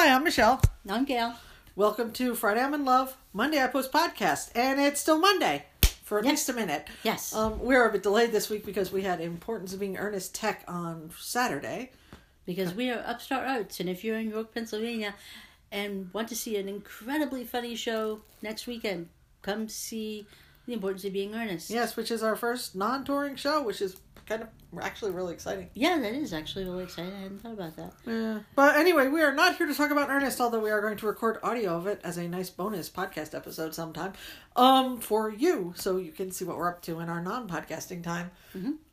Hi, I'm Michelle. I'm Gail. Welcome to Friday I'm in Love, Monday I Post podcast, and it's still Monday for at Yes. least a minute. Yes. Um, we're a bit delayed this week because we had Importance of Being Earnest Tech on Saturday. because we are Upstart Arts, and if you're in York, Pennsylvania, and want to see an incredibly funny show next weekend, come see The Importance of Being Earnest. Yes, which is our first non-touring show, which is kind of actually really exciting. Yeah, that is actually really exciting. I hadn't thought about that. Yeah. But anyway, we are not here to talk about Ernest, although we are going to record audio of it as a nice bonus podcast episode sometime um, for you, so you can see what we're up to in our non-podcasting time.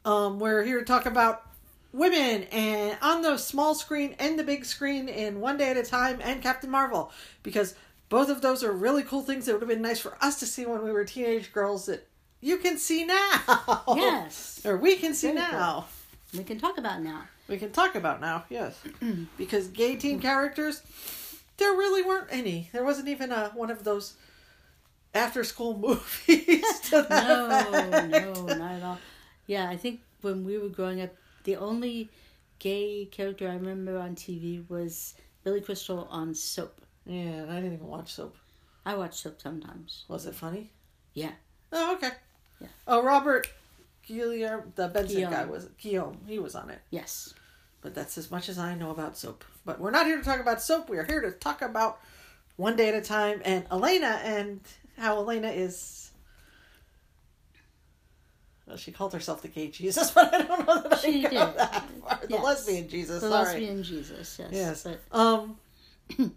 Um, we're here to talk about women and on the small screen and the big screen in One Day at a Time and Captain Marvel, because both of those are really cool things that would have been nice for us to see when we were teenage girls that you can see now. Yes. or we can see now We can talk about now. we can talk about now, yes. because gay teen characters, there really weren't any. There wasn't even a one of those after school movies. to that No, effect. no, not at all. Yeah, I think when we were growing up, the only gay character I remember on TV was Billy Crystal on Soap. Yeah, I didn't even watch soap. I watch Soap sometimes. Was it funny? Yeah. Oh, okay. Yeah. Oh, Robert Guillaume, the Benson Guillaume. guy was Guillaume. He was on it. Yes. But that's as much as I know about soap. But we're not here to talk about soap. We are here to talk about one day at a time and Elena and how Elena is. Well, she called herself the gay Jesus, but I don't know that I She go did. that far. The lesbian Jesus. The sorry. lesbian Jesus, yes. Yes. But Um.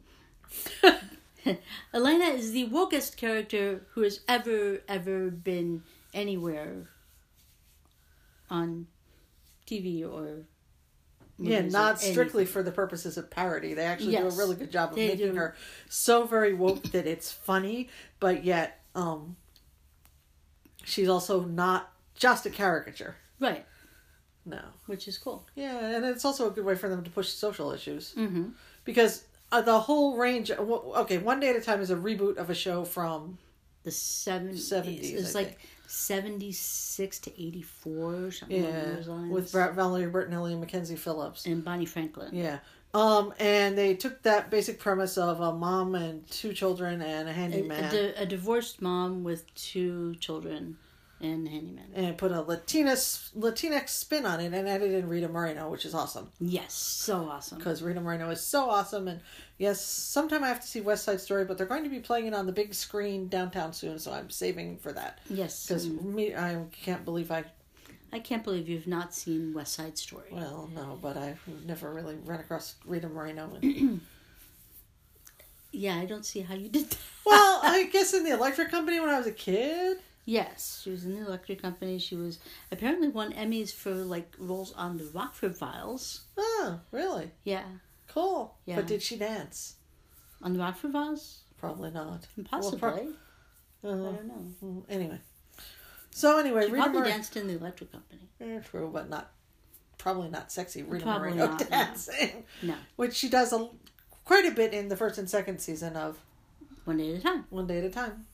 Elena is the wokest character who has ever, ever been anywhere on TV or. Yeah, not strictly for the purposes of parody. They actually do a really good job of making do. her so very woke that it's funny, but yet um she's also not just a caricature. Right, No. which is cool. Yeah, and it's also a good way for them to push social issues Mm-hmm. because uh, the whole range. w- Okay, one day at a time is a reboot of a show from The 70s. 70s, It's I like think. 76 to 84 or something along yeah those lines. with Bra- Valerie Bertinelli and Mackenzie Phillips. and Bonnie Franklin. Yeah. Um, and they took that basic premise of a mom and two children and a A, handyman. a, di- a divorced mom with two children and handyman. and put a Latina Latinx spin on it and added in Rita Moreno, which is awesome Yes, so awesome. because Rita Moreno is so awesome. And yes, sometime I have to see West Side Story, but they're going to be playing it on the big screen downtown soon, so I'm saving for that Yes, because mm. me I can't believe I I can't believe you've not seen West Side Story. well no, but I've never really run across Rita Moreno. And, Yeah, I don't see how you did that. well, I guess in the electric company when I was a kid. Yes, she was in the electric company. She was apparently won Emmys for like roles on the Rockford Files. Oh, really? Yeah, Cool. Yeah. But did she dance? on the Rockford Files, Probably not. possibly. pro- I Uh, don't know. mm, anyway. So anyway, She Rita probably Moreno. danced in the electric company. Eh, true, but not probably not sexy Rita Probably Moreno not, no. dancing, No, which she does a quite a bit in the first and second season of one day at a time. One Day at a Time.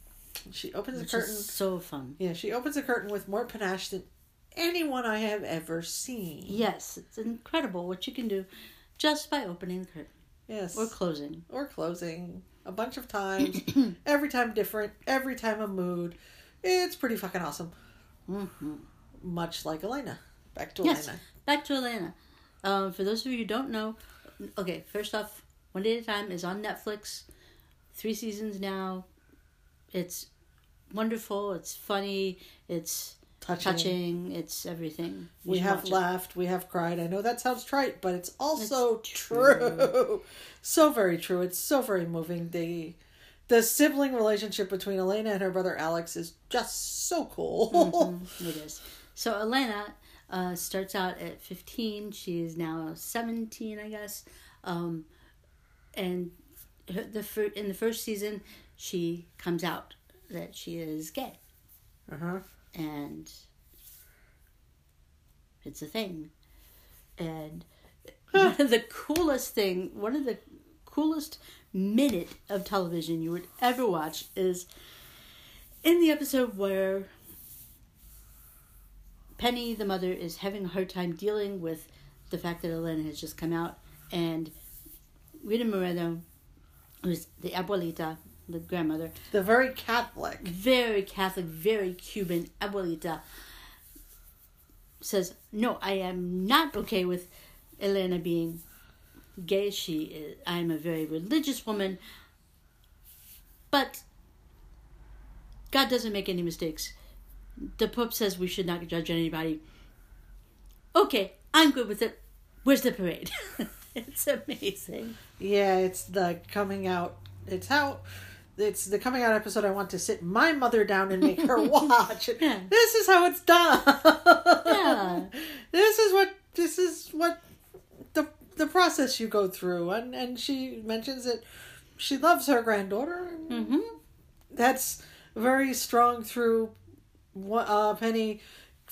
She opens Which the curtain. so fun. Yeah, she opens the curtain with more panache than anyone I have ever seen. Yes, it's incredible what you can do just by opening the curtain Yes, or closing. or closing a bunch of times. every time different. Every time a mood. It's pretty fucking awesome. hmm Much like Elena. Back to Yes, Elena. back to Atlanta. Um, for those of you who don't know, okay, first off, One Day at a Time is on Netflix. Three seasons now. It's wonderful. It's funny. It's Touching. touching. It's everything. You We have watch it. laughed, we have cried. I know that sounds trite, but it's also It's true. true. so very true. It's so very moving. The the sibling relationship between Elena and her brother Alex is just so cool. Mhm, it is. So Elena uh, starts out at 15. She is now 17, I guess. Um, and the in the first season, she comes out that she is gay. Uh-huh. and it's a thing. And one of the coolest thing, one of the coolest minute of television you would ever watch is in the episode where Penny, the mother, is having a hard time dealing with the fact that Elena has just come out, and Rita Moreno, who's the abuelita, the grandmother, The very Catholic. very Catholic, very Cuban abuelita, says, "No, I am not okay with Elena being gay. She is. I am a very religious woman, but God doesn't make any mistakes. The Pope says we should not judge anybody. Okay, I'm good with it. Where's the parade? it's amazing. Yeah, it's the coming out. It's how. It's the coming out episode I want to sit my mother down and make her watch. Yeah. This is how it's done. Yeah. This is what this is what the the process you go through and and she mentions that she loves her granddaughter. Mm-hmm. That's very strong through what uh, Penny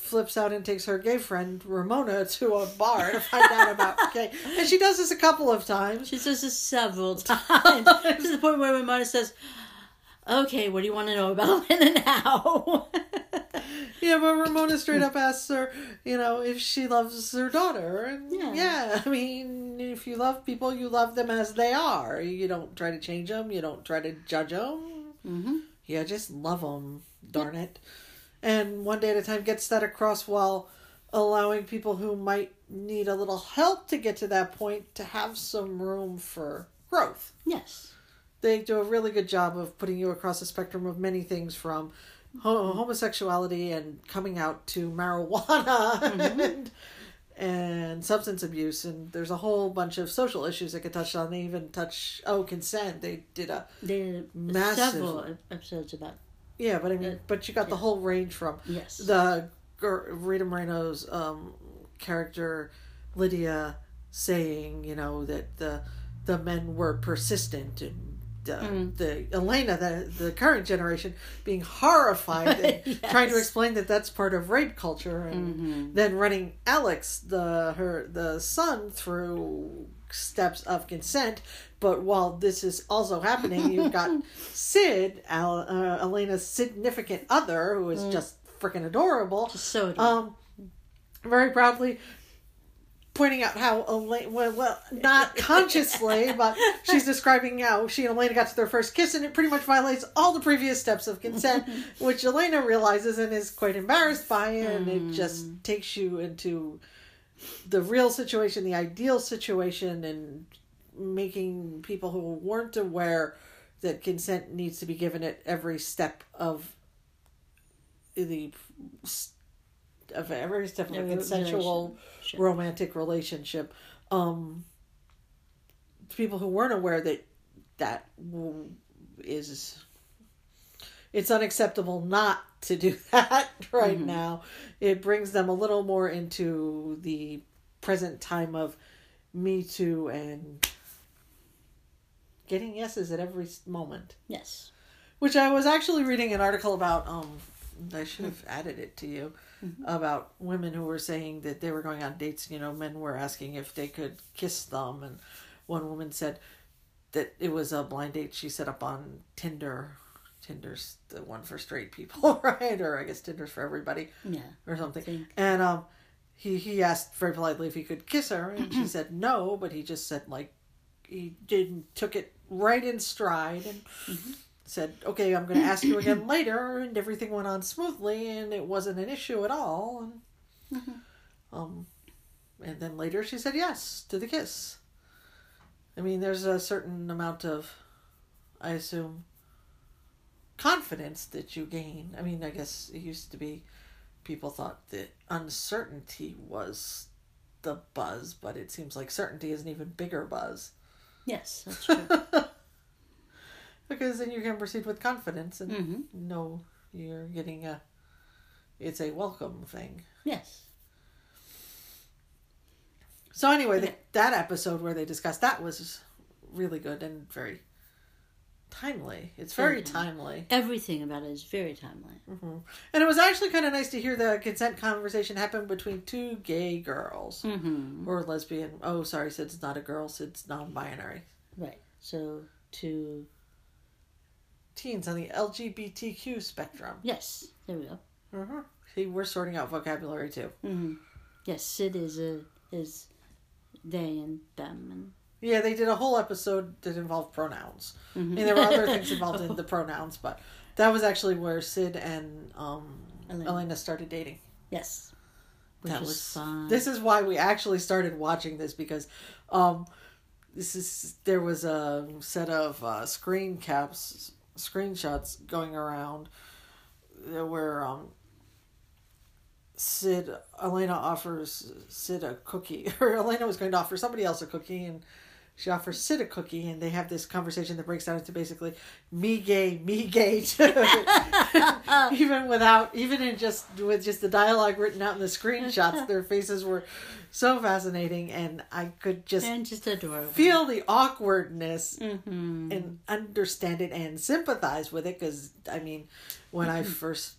flips out and takes her gay friend Ramona to a bar to find out about gay. And she does this a couple of times. She does this several times to the point where Ramona says, "Okay, what do you want to know about Elena now?" Yeah, but Ramona straight up asks her, you know, if she loves her daughter. And Yeah. yeah. I mean, if you love people, you love them as they are. You don't try to change them. You don't try to judge them. mm-hmm. Yeah, just love them. Darn it. And one day at a time gets that across while allowing people who might need a little help to get to that point to have some room for growth. Yes. They do a really good job of putting you across the spectrum of many things from ho- homosexuality and coming out to marijuana mm-hmm. and, and substance abuse. And there's a whole bunch of social issues that get touched on. They even touch, oh, consent. They did a, They did Massive. several episodes about yeah, but I mean, Uh, but you got the whole range from yes. the Rita Moreno's um, character Lydia saying, you know, that the the men were persistent and uh, Mm. the Elena, the the current generation, being horrified and Yes. trying to explain that that's part of rape culture, and Mhm. then running Alex, the her the son, through steps of consent. But while this is also happening, you've got Sid, Al, uh, Elena's significant other, who is just freaking adorable, so adorable. um, very proudly pointing out how Elena, well, well, not consciously, but she's describing how she and Elena got to their first kiss, and it pretty much violates all the previous steps of consent, which Elena realizes and is quite embarrassed by, and it just hmm. takes you into the real situation, the ideal situation, and making people who weren't aware that consent needs to be given at every step of the of every step of a Every consensual relationship. romantic relationship um people who weren't aware that that is it's unacceptable not to do that right Mhm. now it brings them a little more into the present time of me too and getting yeses at every moment yes. which I was actually reading an article about. Um, I should have added it to you about women who were saying that they were going on dates. You know, men were asking if they could kiss them, and one woman said that it was a blind date she set up on Tinder. Tinder's the one for straight people, right? Or I guess Tinder's for everybody, Yeah. or something. And um, he he asked very politely if he could kiss her, and she said no, but he just said like he didn't took it right in stride and said, "Okay, I'm going to ask you again later," and everything went on smoothly, and it wasn't an issue at all. And, um, and then later she said yes to the kiss. I mean, there's a certain amount of, I assume, confidence that you gain. I mean, I guess it used to be people thought that uncertainty was the buzz, but it seems like certainty is an even bigger buzz. Yes, that's true. because then you can proceed with confidence and hmm know you're getting a it's a welcome thing. Yes. so anyway the, that episode where they discussed that was really good and very timely. It's very timely. Everything about it is very timely. hmm and it was actually kind of nice to hear the consent conversation happen between two gay girls. Mm-hmm. or lesbian oh sorry sid's not a girl sid's non-binary. Right. So to teens on the lgbtq spectrum yes, there we go. hmm see we're sorting out vocabulary too Mm-hmm. Yes, Sid is a is they and them and Yeah, they did a whole episode that involved pronouns. And there were other things involved in the pronouns, but that was actually where Sid and um, Elena. Elena. started dating. Yes. Which that was, was fun. This is why we actually started watching this because um, this is there was a set of uh, screen caps, screenshots going around where um, Sid Elena offers Sid a cookie, or Elena was going to offer somebody else a cookie, and she offers Sid a cookie, and they have this conversation that breaks down into basically me gay, me gay, even without, even in just with just the dialogue written out in the screenshots, their faces were so fascinating, and I could just and just adorable. feel the awkwardness hmm and understand it and sympathize with it because I mean, when I Mm-hmm. first,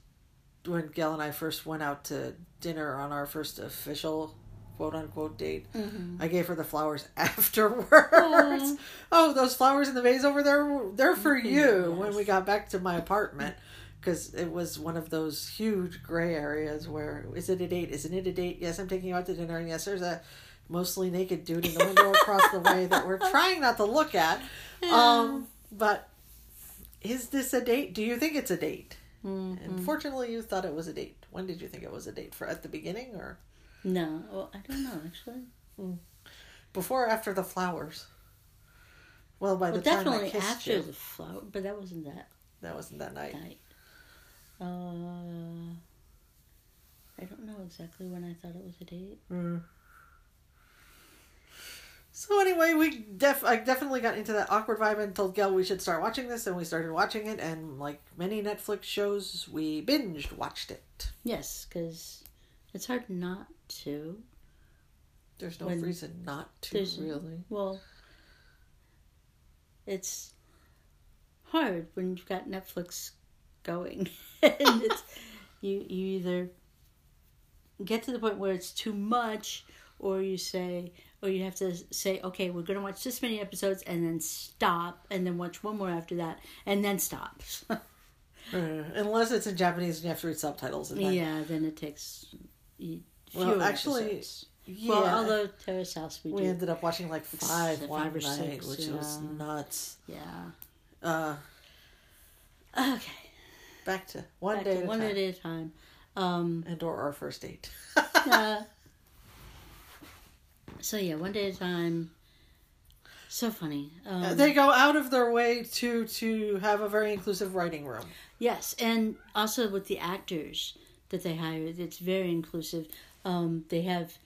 when Gail and I first went out to dinner on our first official quote unquote date, Mm-hmm. I gave her the flowers afterwards. Oh, those flowers in the vase over there, they're for you. When we got back to my apartment. Because it was one of those huge gray areas where is it a date? Isn't it a date? Yes, I'm taking you out to dinner, and yes, there's a mostly naked dude in the window across the way that we're trying not to look at. Um, but is this a date? Do you think it's a date? Mm-hmm. And fortunately, you thought it was a date. When did you think it was a date? For at the beginning or No, well, I don't know actually. before or after the flowers? Well, by the Well, time I kissed after you, the flower, but that wasn't that that wasn't that night. night. Uh, I don't know exactly when I thought it was a date. Mm. So anyway, we def I definitely got into that awkward vibe and told Gail we should start watching this, and we started watching it. And like many Netflix shows, we binged watched it. Yes, because it's hard not to. There's no reason not to really. Well, it's hard when you've got Netflix going, and it's you you either get to the point where it's too much, or you say, or you have to say, okay, we're gonna watch this many episodes, and then stop, and then watch one more after that, and then stop. Uh, unless it's in Japanese and you have to read subtitles. And then, yeah, then it takes. Well, actually, episodes. yeah. Well, although Terrace House we, we ended up watching like five Five one or night, six, which was nuts. yeah. Uh, Okay. Back to one Back day to at a one time. day at a time. Um, and or our first date. uh, so yeah, one day at a time. So funny. Um, they go out of their way to to have a very inclusive writing room. yes, and also with the actors that they hire, it's very inclusive. Um, they have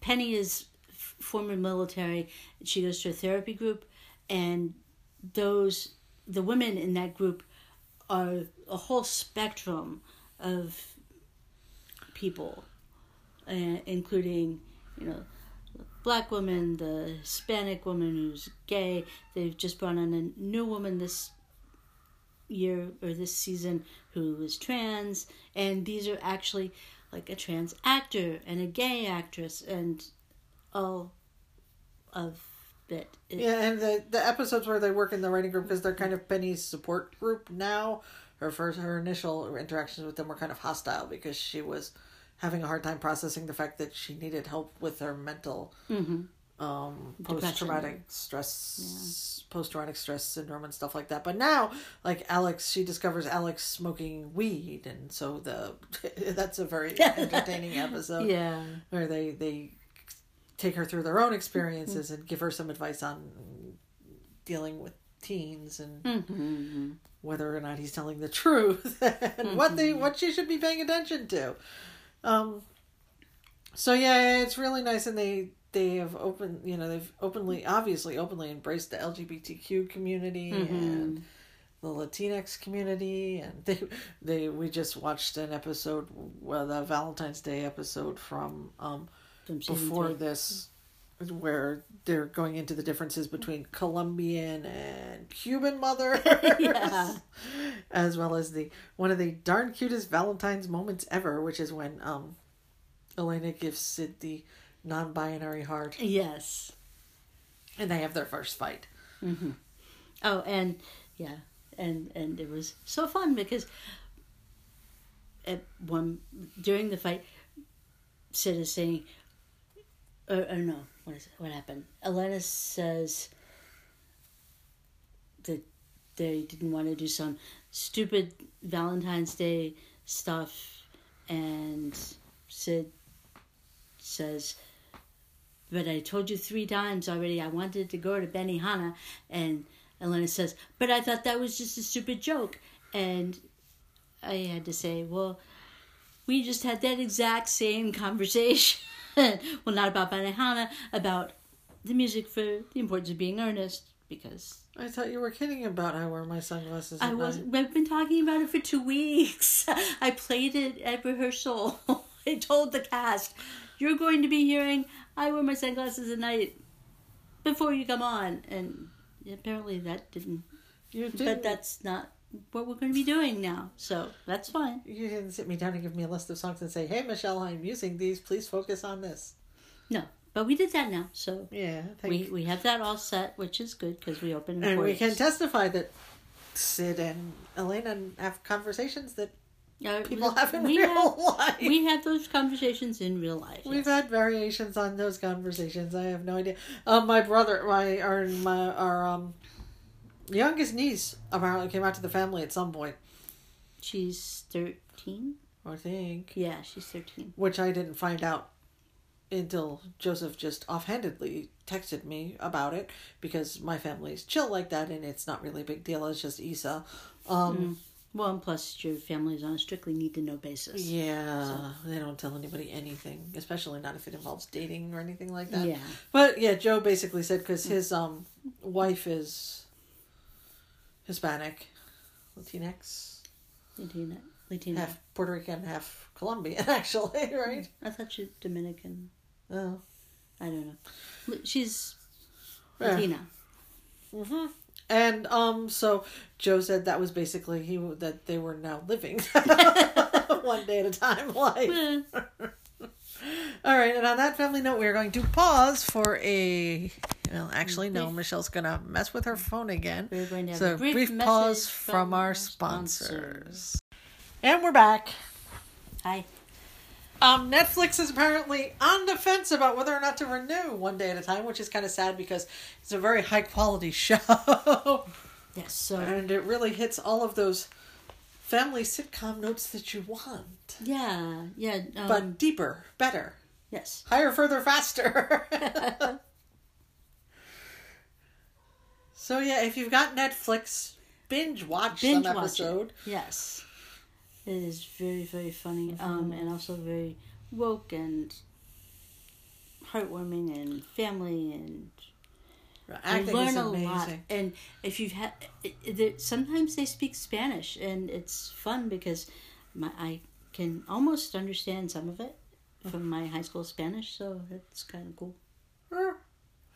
Penny is f- former military. She goes to a therapy group, and those the women in that group are a whole spectrum of people, uh, including you know black woman, the Hispanic woman who's gay. They've just brought on a new woman this year or this season who is trans, and these are actually like a trans actor and a gay actress and all of it. Yeah, and the the episodes where they work in the writing group because they're kind of Penny's support group now. Her first her initial interactions with them were kind of hostile because she was having a hard time processing the fact that she needed help with her mental Mhm. um post traumatic stress post traumatic stress syndrome and stuff like that. But now, like Alex, she discovers Alex smoking weed, and so the that's a very entertaining episode Yeah. where they they take her through their own experiences and give her some advice on dealing with teens and Mm-hmm. whether or not he's telling the truth and what they what she should be paying attention to. Um so yeah, it's really nice and they they have open you know, they've openly obviously openly embraced the LGBTQ community and the Latinx community and they they we just watched an episode well the Valentine's Day episode from um From before this where they're going into the differences between Colombian and Cuban mothers Yeah. as well as the one of the darn cutest Valentine's moments ever which is when um Elena gives Sid the non-binary heart Yes. and they have their first fight mm-hmm. Oh, and yeah, and and it was so fun because at one during the fight, Sid is saying, "Oh no, what is? What happened? Elena says that they didn't want to do some stupid Valentine's Day stuff, and Sid says, "But I told you three times already. I wanted to go to Benihana," and Elena says, "But I thought that was just a stupid joke," and I had to say, "Well." We just had that exact same conversation. well, not about Benihana, about the music for the importance of being earnest, because I thought you were kidding about I wear my sunglasses. At night. I was. We've been talking about it for two weeks. I played it at rehearsal. I told the cast, "You're going to be hearing I wear my sunglasses at night before you come on," and apparently that didn't. You But didn't. that's not what we're going to be doing now, so that's fine. You didn't sit me down and give me a list of songs and say, "Hey, Michelle, I'm using these. Please focus on this." No, but we did that now, so Yeah, we we have that all set, which is good because we opened. and we can testify that Sid and Elena have conversations that Uh, people have in we real have, life. we have those conversations in real life. We've yes. had variations on those conversations. I have no idea. Um, my brother, my our my our um youngest niece apparently came out to the family at some point. She's thirteen. I think, Yeah, she's thirteen. which I didn't find out until Joseph just offhandedly texted me about it because my family's chill like that and it's not really a big deal. It's just Isa. Um, Well, and plus your family's on a strictly need to know basis. Yeah, they don't tell anybody anything, especially not if it involves dating or anything like that. Yeah. But yeah, Joe basically said because his um wife is Hispanic, Latinx, Latina. Latina. half Puerto Rican, half Colombian, actually, right? I thought she Dominican. Oh, I don't know. She's Yeah. Latina. hmm And um, so Joe said that was basically he that they were now living one day at a time, like. All right, and on that family note, we are going to pause for a. Well, actually, no. Brief- Michelle's gonna mess with her phone again. We're going to have So a brief, brief, pause from, our sponsors. sponsors. And we're back. Hi. Um, Netflix is apparently on the fence about whether or not to renew One Day at a Time, which is kind of sad because it's a very high quality show, Yes. So and it really hits all of those family sitcom notes that you want, yeah, yeah. Um, but deeper, better, yes. higher, further, faster. so yeah, if you've got Netflix, binge watch Binge some episode. it. Yes. It is very very funny, um, and also very woke and heartwarming and family and Acting you learn a amazing. lot. And if you've had, it, it, sometimes they speak Spanish, and it's fun because my I can almost understand some of it from my high school Spanish, so it's kind of cool.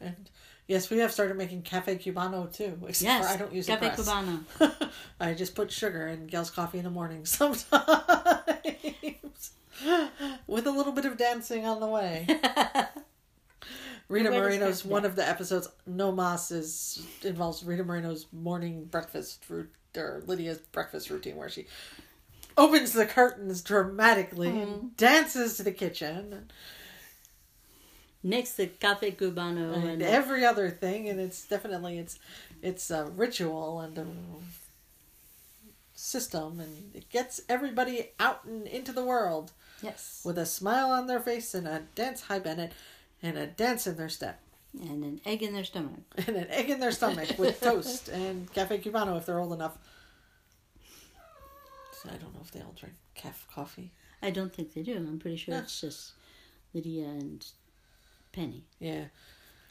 And yes, we have started making cafe cubano too. Except Yes, for I don't use Cafe. Cubano. I just put sugar in Gail's coffee in the morning sometimes, with a little bit of dancing on the way. Rita Moreno's one of the episodes. No Mas is involves Rita Moreno's morning breakfast route or Lydia's breakfast routine, where she opens the curtains dramatically Mm-hmm. and dances to the kitchen. Makes the Cafe Cubano and and every other thing and it's definitely it's it's a ritual and a system and it gets everybody out and into the world. Yes, with a smile on their face and a dance hi bennett and a dance in their step. And an egg in their stomach. and an egg in their stomach with toast and cafe cubano if they're old enough. I don't know if they all drink caf coffee. I don't think they do. I'm pretty sure it's just Lydia and Penny, yeah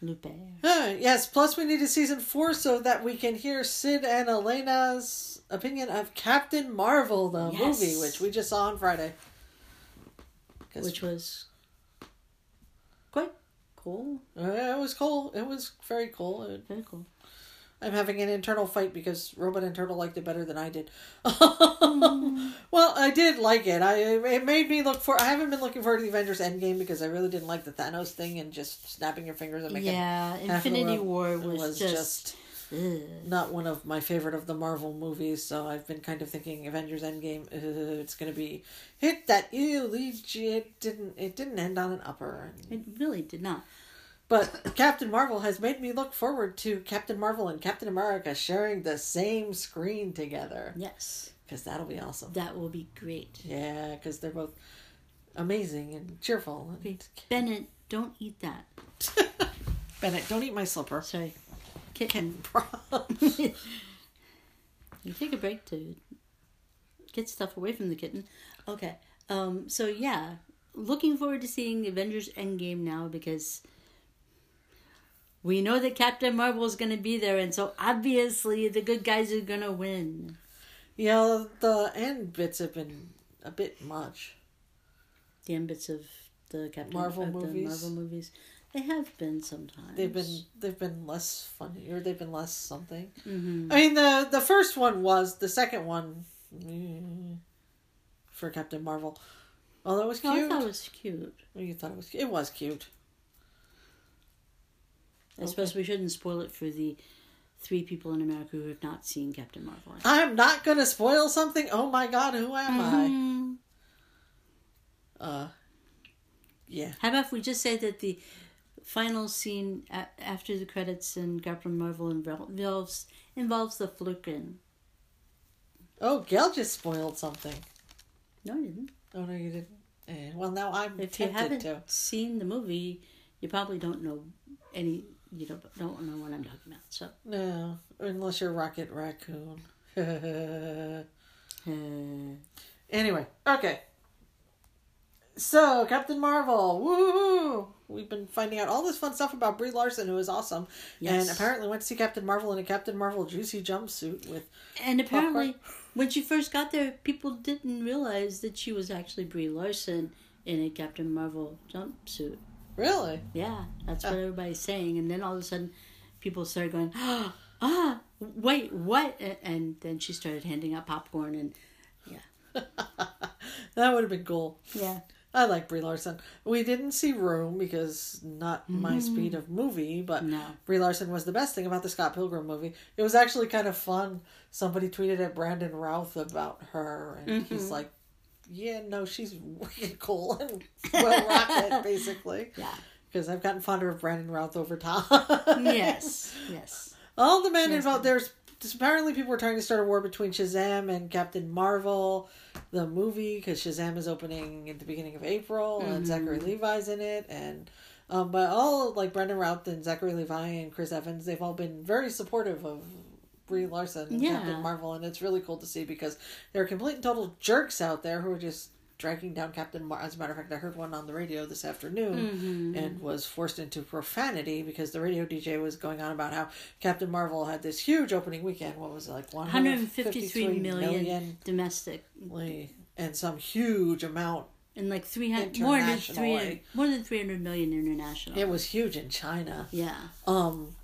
Lupe. Ah, yes, plus we need a season four so that we can hear Sid and Elena's opinion of Captain Marvel, the Yes. movie, which we just saw on Friday. which was quite cool. uh, it was cool. It was very cool. It- Very cool. I'm having an internal fight because Robot and Turtle liked it better than I did. well, I did like it. I it made me look for. I haven't been looking forward to the Avengers Endgame because I really didn't like the Thanos thing and just snapping your fingers and making Yeah, half of the Infinity War was, just. ugh. not one of my favorite of the Marvel movies, so I've been kind of thinking Avengers Endgame. Uh, it's gonna be hit that ew, It didn't. It didn't end on an upper. And It really did not. But Captain Marvel has made me look forward to Captain Marvel and Captain America sharing the same screen together. Yes, Because that'll be awesome. that will be great. Yeah, because they're both amazing and cheerful. And... Bennett, don't eat that. Bennett, don't eat my slipper. Sorry, kitten. Kitten. You take a break to get stuff away from the kitten. Okay. Um, so yeah, looking forward to seeing Avengers Endgame now because we know that Captain Marvel is going to be there, and so obviously the good guys are going to win. yeah, the end bits have been a bit much. The end bits of the Captain Marvel of the movies. Marvel movies, they have been sometimes. They've been they've been less funny or they've been less something. hmm I mean the the first one was the second one mm, for Captain Marvel. Oh, that was cute. I thought it was cute. You thought it was it was cute. I suppose we shouldn't spoil it for the three people in America who have not seen Captain Marvel. I'm not gonna spoil something. Oh my god, who am Mhm. I? Uh, yeah. How about if we just say that the final scene a- after the credits in Captain Marvel involves involves the Flerken? Oh, Gail just spoiled something. No, I didn't. Oh no, you didn't. Eh, well, now I'm if you haven't to. seen the movie, you probably don't know any. You don't don't know what I'm talking about. So, No, unless you're Rocket Raccoon. Anyway, okay. So, Captain Marvel, woohoo! We've been finding out all this fun stuff about Brie Larson, who is awesome, yes. and apparently went to see Captain Marvel in a Captain Marvel juicy jumpsuit with. and apparently, when she first got there, people didn't realize that she was actually Brie Larson in a Captain Marvel jumpsuit. Really? Yeah, that's what everybody's saying. And then all of a sudden, people started going, ah, ah wait, what? And then she started handing out popcorn and yeah, that would have been cool. yeah, I like Brie Larson. We didn't see Room because not my speed of movie, but no, Brie Larson was the best thing about the Scott Pilgrim movie. It was actually kind of fun. Somebody tweeted at Brandon Routh about her, and he's like, "Yeah, no, she's wicked cool and well rocket, basically." yeah, Because I've gotten fonder of Brandon Routh over time. yes, yes, All the men involved. There's apparently people were trying to start a war between Shazam and Captain Marvel, the movie, because Shazam is opening at the beginning of April, and Zachary Levi's in it, and um, but all like Brandon Routh and Zachary Levi and Chris Evans, they've all been very supportive of Brie Larson and Yeah. Captain Marvel, and it's really cool to see because there are complete and total jerks out there who are just dragging down Captain Mar. As a matter of fact, I heard one on the radio this afternoon and was forced into profanity because the radio DJ was going on about how Captain Marvel had this huge opening weekend. What was it like? 153 million, million domestically, and some huge amount. and like 300 more than 300 Internationally. more than 300 million international. It was huge in China. Yeah, Um,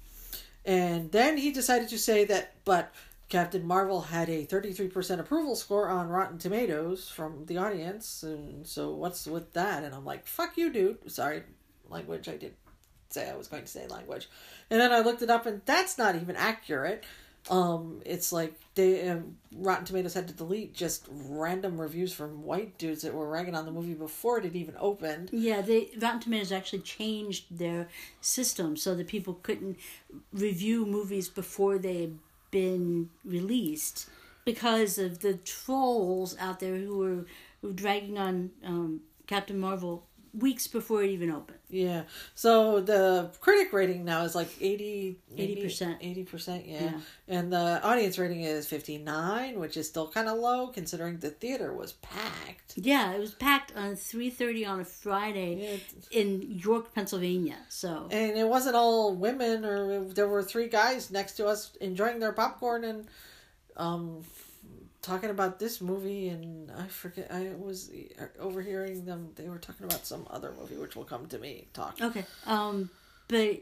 and then he decided to say that, but Captain Marvel had a 33% approval score on Rotten Tomatoes from the audience. And so what's with that? And I'm like, fuck you, dude. Sorry, language. I did say I was going to say language. And then I looked it up, and that's not even accurate. Um, it's like they um, Rotten Tomatoes had to delete just random reviews from white dudes that were ragging on the movie before it had even opened. yeah. They Rotten Tomatoes actually changed their system so that people couldn't review movies before they had been released because of the trolls out there who were, who were dragging on um, Captain Marvel weeks before it even opened. Yeah. So the critic rating now is like 80 80%. 80%, yeah. Yeah. And the audience rating is 59, which is still kind of low considering the theater was packed. Yeah, it was packed on three thirty on a Friday in York, Pennsylvania. So And it wasn't all women or there were three guys next to us enjoying their popcorn and um talking about this movie and I forget I was overhearing them they were talking about some other movie which will come to me talk. okay, um, but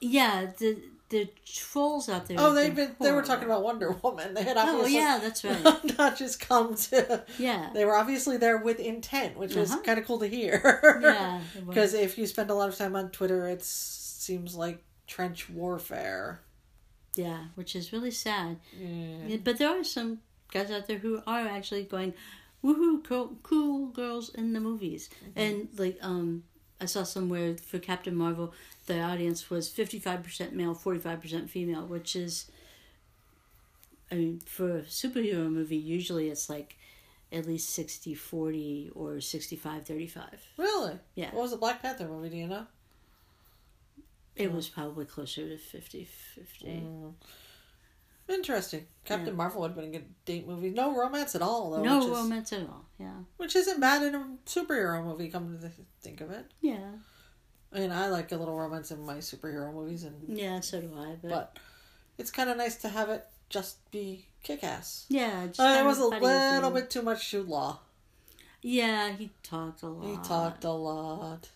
yeah, the the trolls out there. Oh, they've been they were talking about Wonder Woman. They had Oh yeah, that's right. not just come to. Yeah, They were obviously there with intent, which was Uh-huh. kind of cool to hear. yeah. Because if you spend a lot of time on Twitter, it seems like trench warfare. Yeah, which is really sad. Yeah, but there are some guys out there who are actually going, "Woohoo, cool, cool girls in the movies," Mm-hmm. and like um, I saw somewhere for Captain Marvel, the audience was fifty five percent male, forty five percent female, which is, I mean, for a superhero movie, usually it's like at least 60 40 or 65 35 Really? Yeah. What was the Black Panther movie? Do you know? it was probably closer to 50 50 Mm. Interesting. Captain Yeah. Marvel would have been a good date movie. No romance at all, though. no which is, romance at all yeah Which isn't bad in a superhero movie. Come to think of it. yeah I mean, I like a little romance in my superhero movies, and yeah so do i but, but it's kind of nice to have it just be kick-ass. yeah just Uh, it was a little bit too much Jude Law. yeah he talked a lot He talked a lot.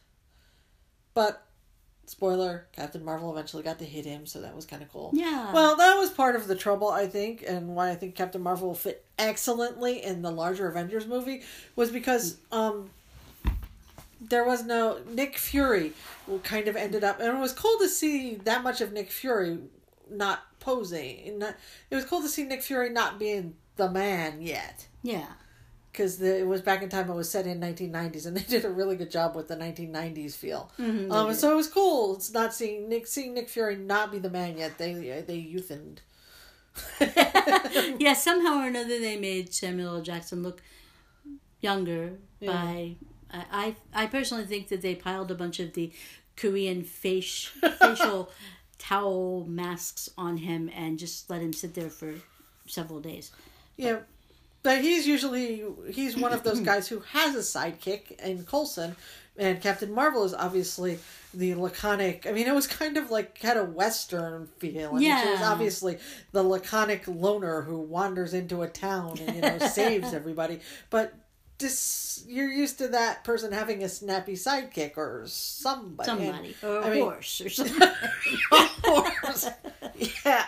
But, spoiler, Captain Marvel eventually got to hit him, so that was kind of cool. yeah Well, that was part of the trouble, I think, and why I think Captain Marvel will fit excellently in the larger Avengers movie was because um, there was no Nick Fury. Kind of ended up, and it was cool to see that much of Nick Fury not posing. Not, it was cool to see Nick Fury not being the man yet. yeah Because it was back in time, it was set in 1990s, and they did a really good job with the 1990s feel. Mhm, um, so it was cool. It's not seeing Nick seeing Nick Fury not be the man yet. They they youthened. yeah, somehow or another they made Samuel L. Jackson look younger Yeah. by I, I I personally think that they piled a bunch of the Korean face facial towel masks on him and just let him sit there for several days. Yeah, but he's usually he's one of those guys who has a sidekick in Coulson, and Captain Marvel is obviously the laconic. I mean, it was kind of like had a western feel. I mean, she was obviously the laconic loner who wanders into a town and you know saves everybody, but. This, you're used to that person having a snappy sidekick or somebody. And- Somebody or a I mean- horse or something. of course. yeah.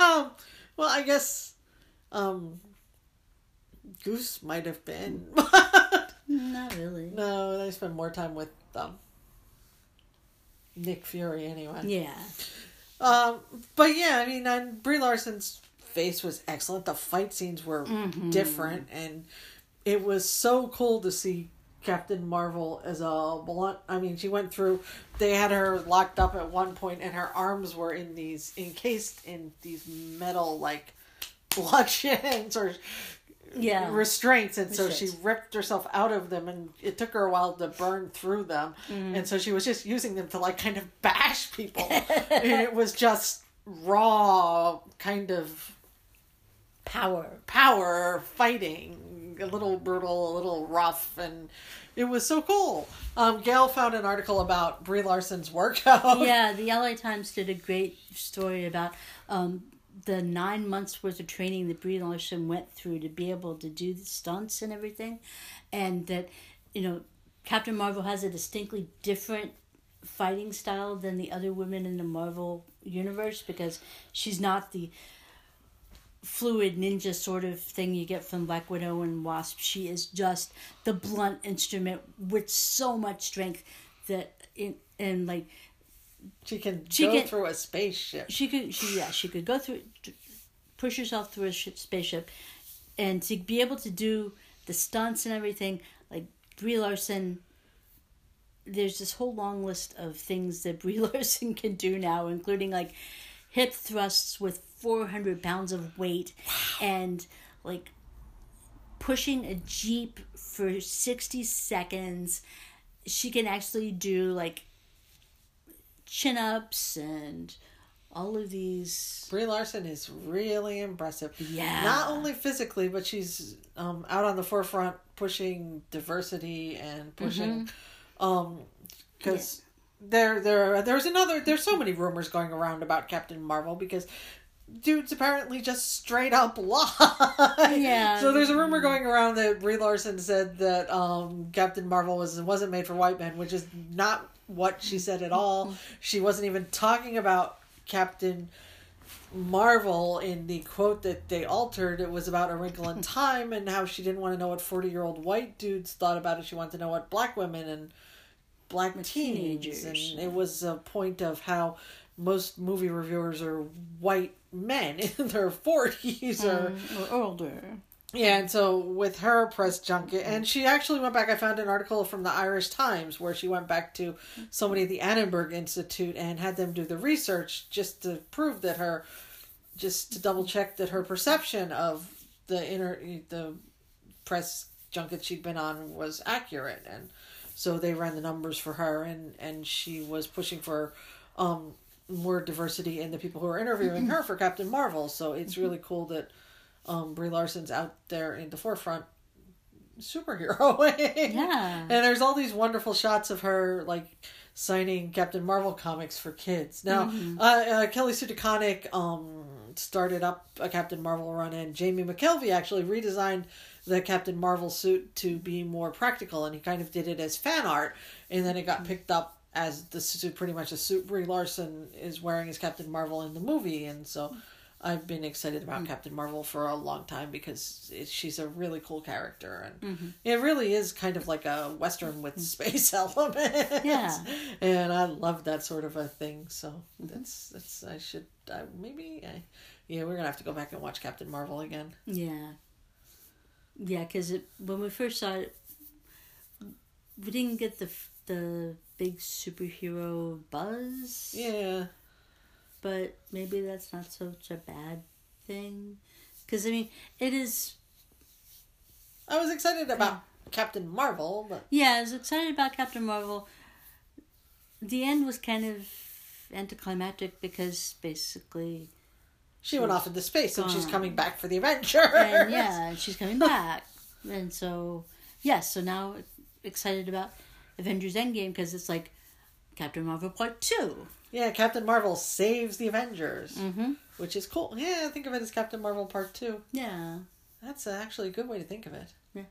um, well, I guess um, Goose might have been. Not really. no, they spend more time with um, Nick Fury anyway. Yeah. Um, but yeah, I mean, and Brie Larson's face was excellent. The fight scenes were different, and it was so cool to see Captain Marvel as a blunt. I mean, she went through. They had her locked up at one point, and her arms were in these encased in these metal like bludgeons or Yeah. restraints and so she ripped herself out of them and it took her a while to burn through them Mm. and so she was just using them to like kind of bash people and it was just raw kind of Power. power fighting a little brutal a little rough and it was so cool um gail found an article about brie larson's workout yeah, the LA Times did a great story about um, the nine months worth of training that Brie Larson went through to be able to do the stunts and everything, and that you know Captain Marvel has a distinctly different fighting style than the other women in the Marvel universe because she's not the fluid ninja sort of thing you get from Black Widow and Wasp. She is just the blunt instrument with so much strength that in and like she can She go can- through a spaceship. She could she yeah she could go through push herself through a sh- spaceship and to be able to do the stunts and everything like Brie Larson there's this whole long list of things that Brie Larson can do now including like hip thrusts with 400 pounds of weight and like pushing a jeep for 60 seconds. She can actually do like chin ups and all of these Brie Larson is really impressive. Yeah. Not only physically, but she's um, out on the forefront pushing diversity and pushing, um, because there, there, there's another. There's so many rumors going around about Captain Marvel because dudes apparently just straight up lie. Yeah. So there's a rumor going around that Brie Larson said that um, Captain Marvel was wasn't made for white men, which is not what she said at all. Mm-hmm. She wasn't even talking about Captain Marvel in the quote that they altered. It was about a wrinkle in time and how she didn't want to know what forty year old white dudes thought about it. She wanted to know what black women and black teens, teenagers. and it was a point of how most movie reviewers are white men in their forties or um, or older Yeah, and so with her press junket, and she actually went back. I found an article from the Irish Times where she went back to somebody at the Annenberg Institute and had them do the research just to prove that her, just to double check that her perception of the inner the press junket she'd been on was accurate, and so they ran the numbers for her, and and she was pushing for, um, more diversity in the people who are interviewing her for Captain Marvel. So it's really cool that um, Brie Larson's out there in the forefront superhero Yeah. and there's all these wonderful shots of her like signing Captain Marvel comics for kids. Now, Mm-hmm. uh, uh, Kelly Sue DeConnick um, started up a Captain Marvel run, and Jamie McKelvie actually redesigned the Captain Marvel suit to be more practical, and he kind of did it as fan art, and then it got picked up as the suit, pretty much a suit Brie Larson is wearing as Captain Marvel in the movie, and so. I've been excited about mm. Captain Marvel for a long time because it, she's a really cool character, and mm-hmm. it really is kind of like a western with mm. space elements. Yeah. and I love that sort of a thing. So mm-hmm. that's that's I should I, maybe I, yeah we're gonna have to go back and watch Captain Marvel again. Yeah. Yeah, because when we first saw it, we didn't get the the big superhero buzz. Yeah, But maybe that's not such a bad thing. Because, I mean, it is. I was excited about Captain Marvel, but Yeah, I was excited about Captain Marvel. The end was kind of anticlimactic because basically. she went off into space and she's coming back for the Avengers. And yeah, she's coming back. And so, yes, so now excited about Avengers Endgame because it's like Captain Marvel Part 2. Yeah, Captain Marvel saves the Avengers, Mm-hmm. which is cool. Yeah, think of it as Captain Marvel Part Two. Yeah. That's actually a good way to think of it. Yeah.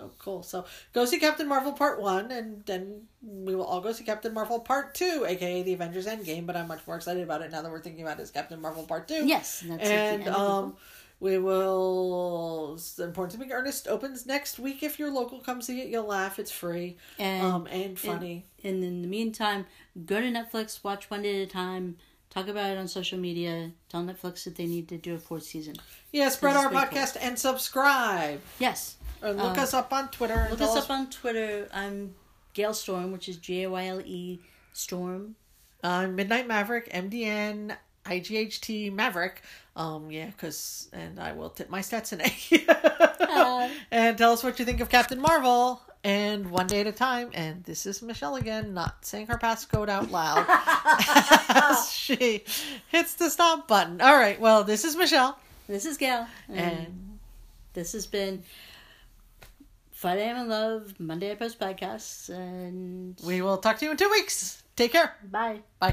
Oh, cool. So go see Captain Marvel Part 1, and then we will all go see Captain Marvel Part 2, aka the Avengers Endgame, but I'm much more excited about it now that we're thinking about it as Captain Marvel Part 2. Yes. And, that's at the end um. We will. It's important to make Ernest opens next week. If you're local, come see it. You'll laugh. It's free and, um, and funny. and in the meantime, go to Netflix, watch one day at a time, talk about it on social media, tell Netflix that they need to do a fourth season. yeah, spread our pretty cool. podcast and subscribe. Yes. Or look Um, us up on Twitter. Look us up on Twitter. I'm Gayle Storm, which is G A Y L E Storm. uh, Midnight Maverick, MDN, IGHT Maverick. Um, yeah, because and I will tip my stats Stetson Uh, and tell us what you think of Captain Marvel. And one day at a time. And this is Michelle again, not saying her passcode out loud. as she hits the stop button. All right. Well, this is Michelle, this is Gail. And, and this has been Friday I'm in Love, Monday I Post Podcasts, and we will talk to you in two weeks. Take care. bye. Bye.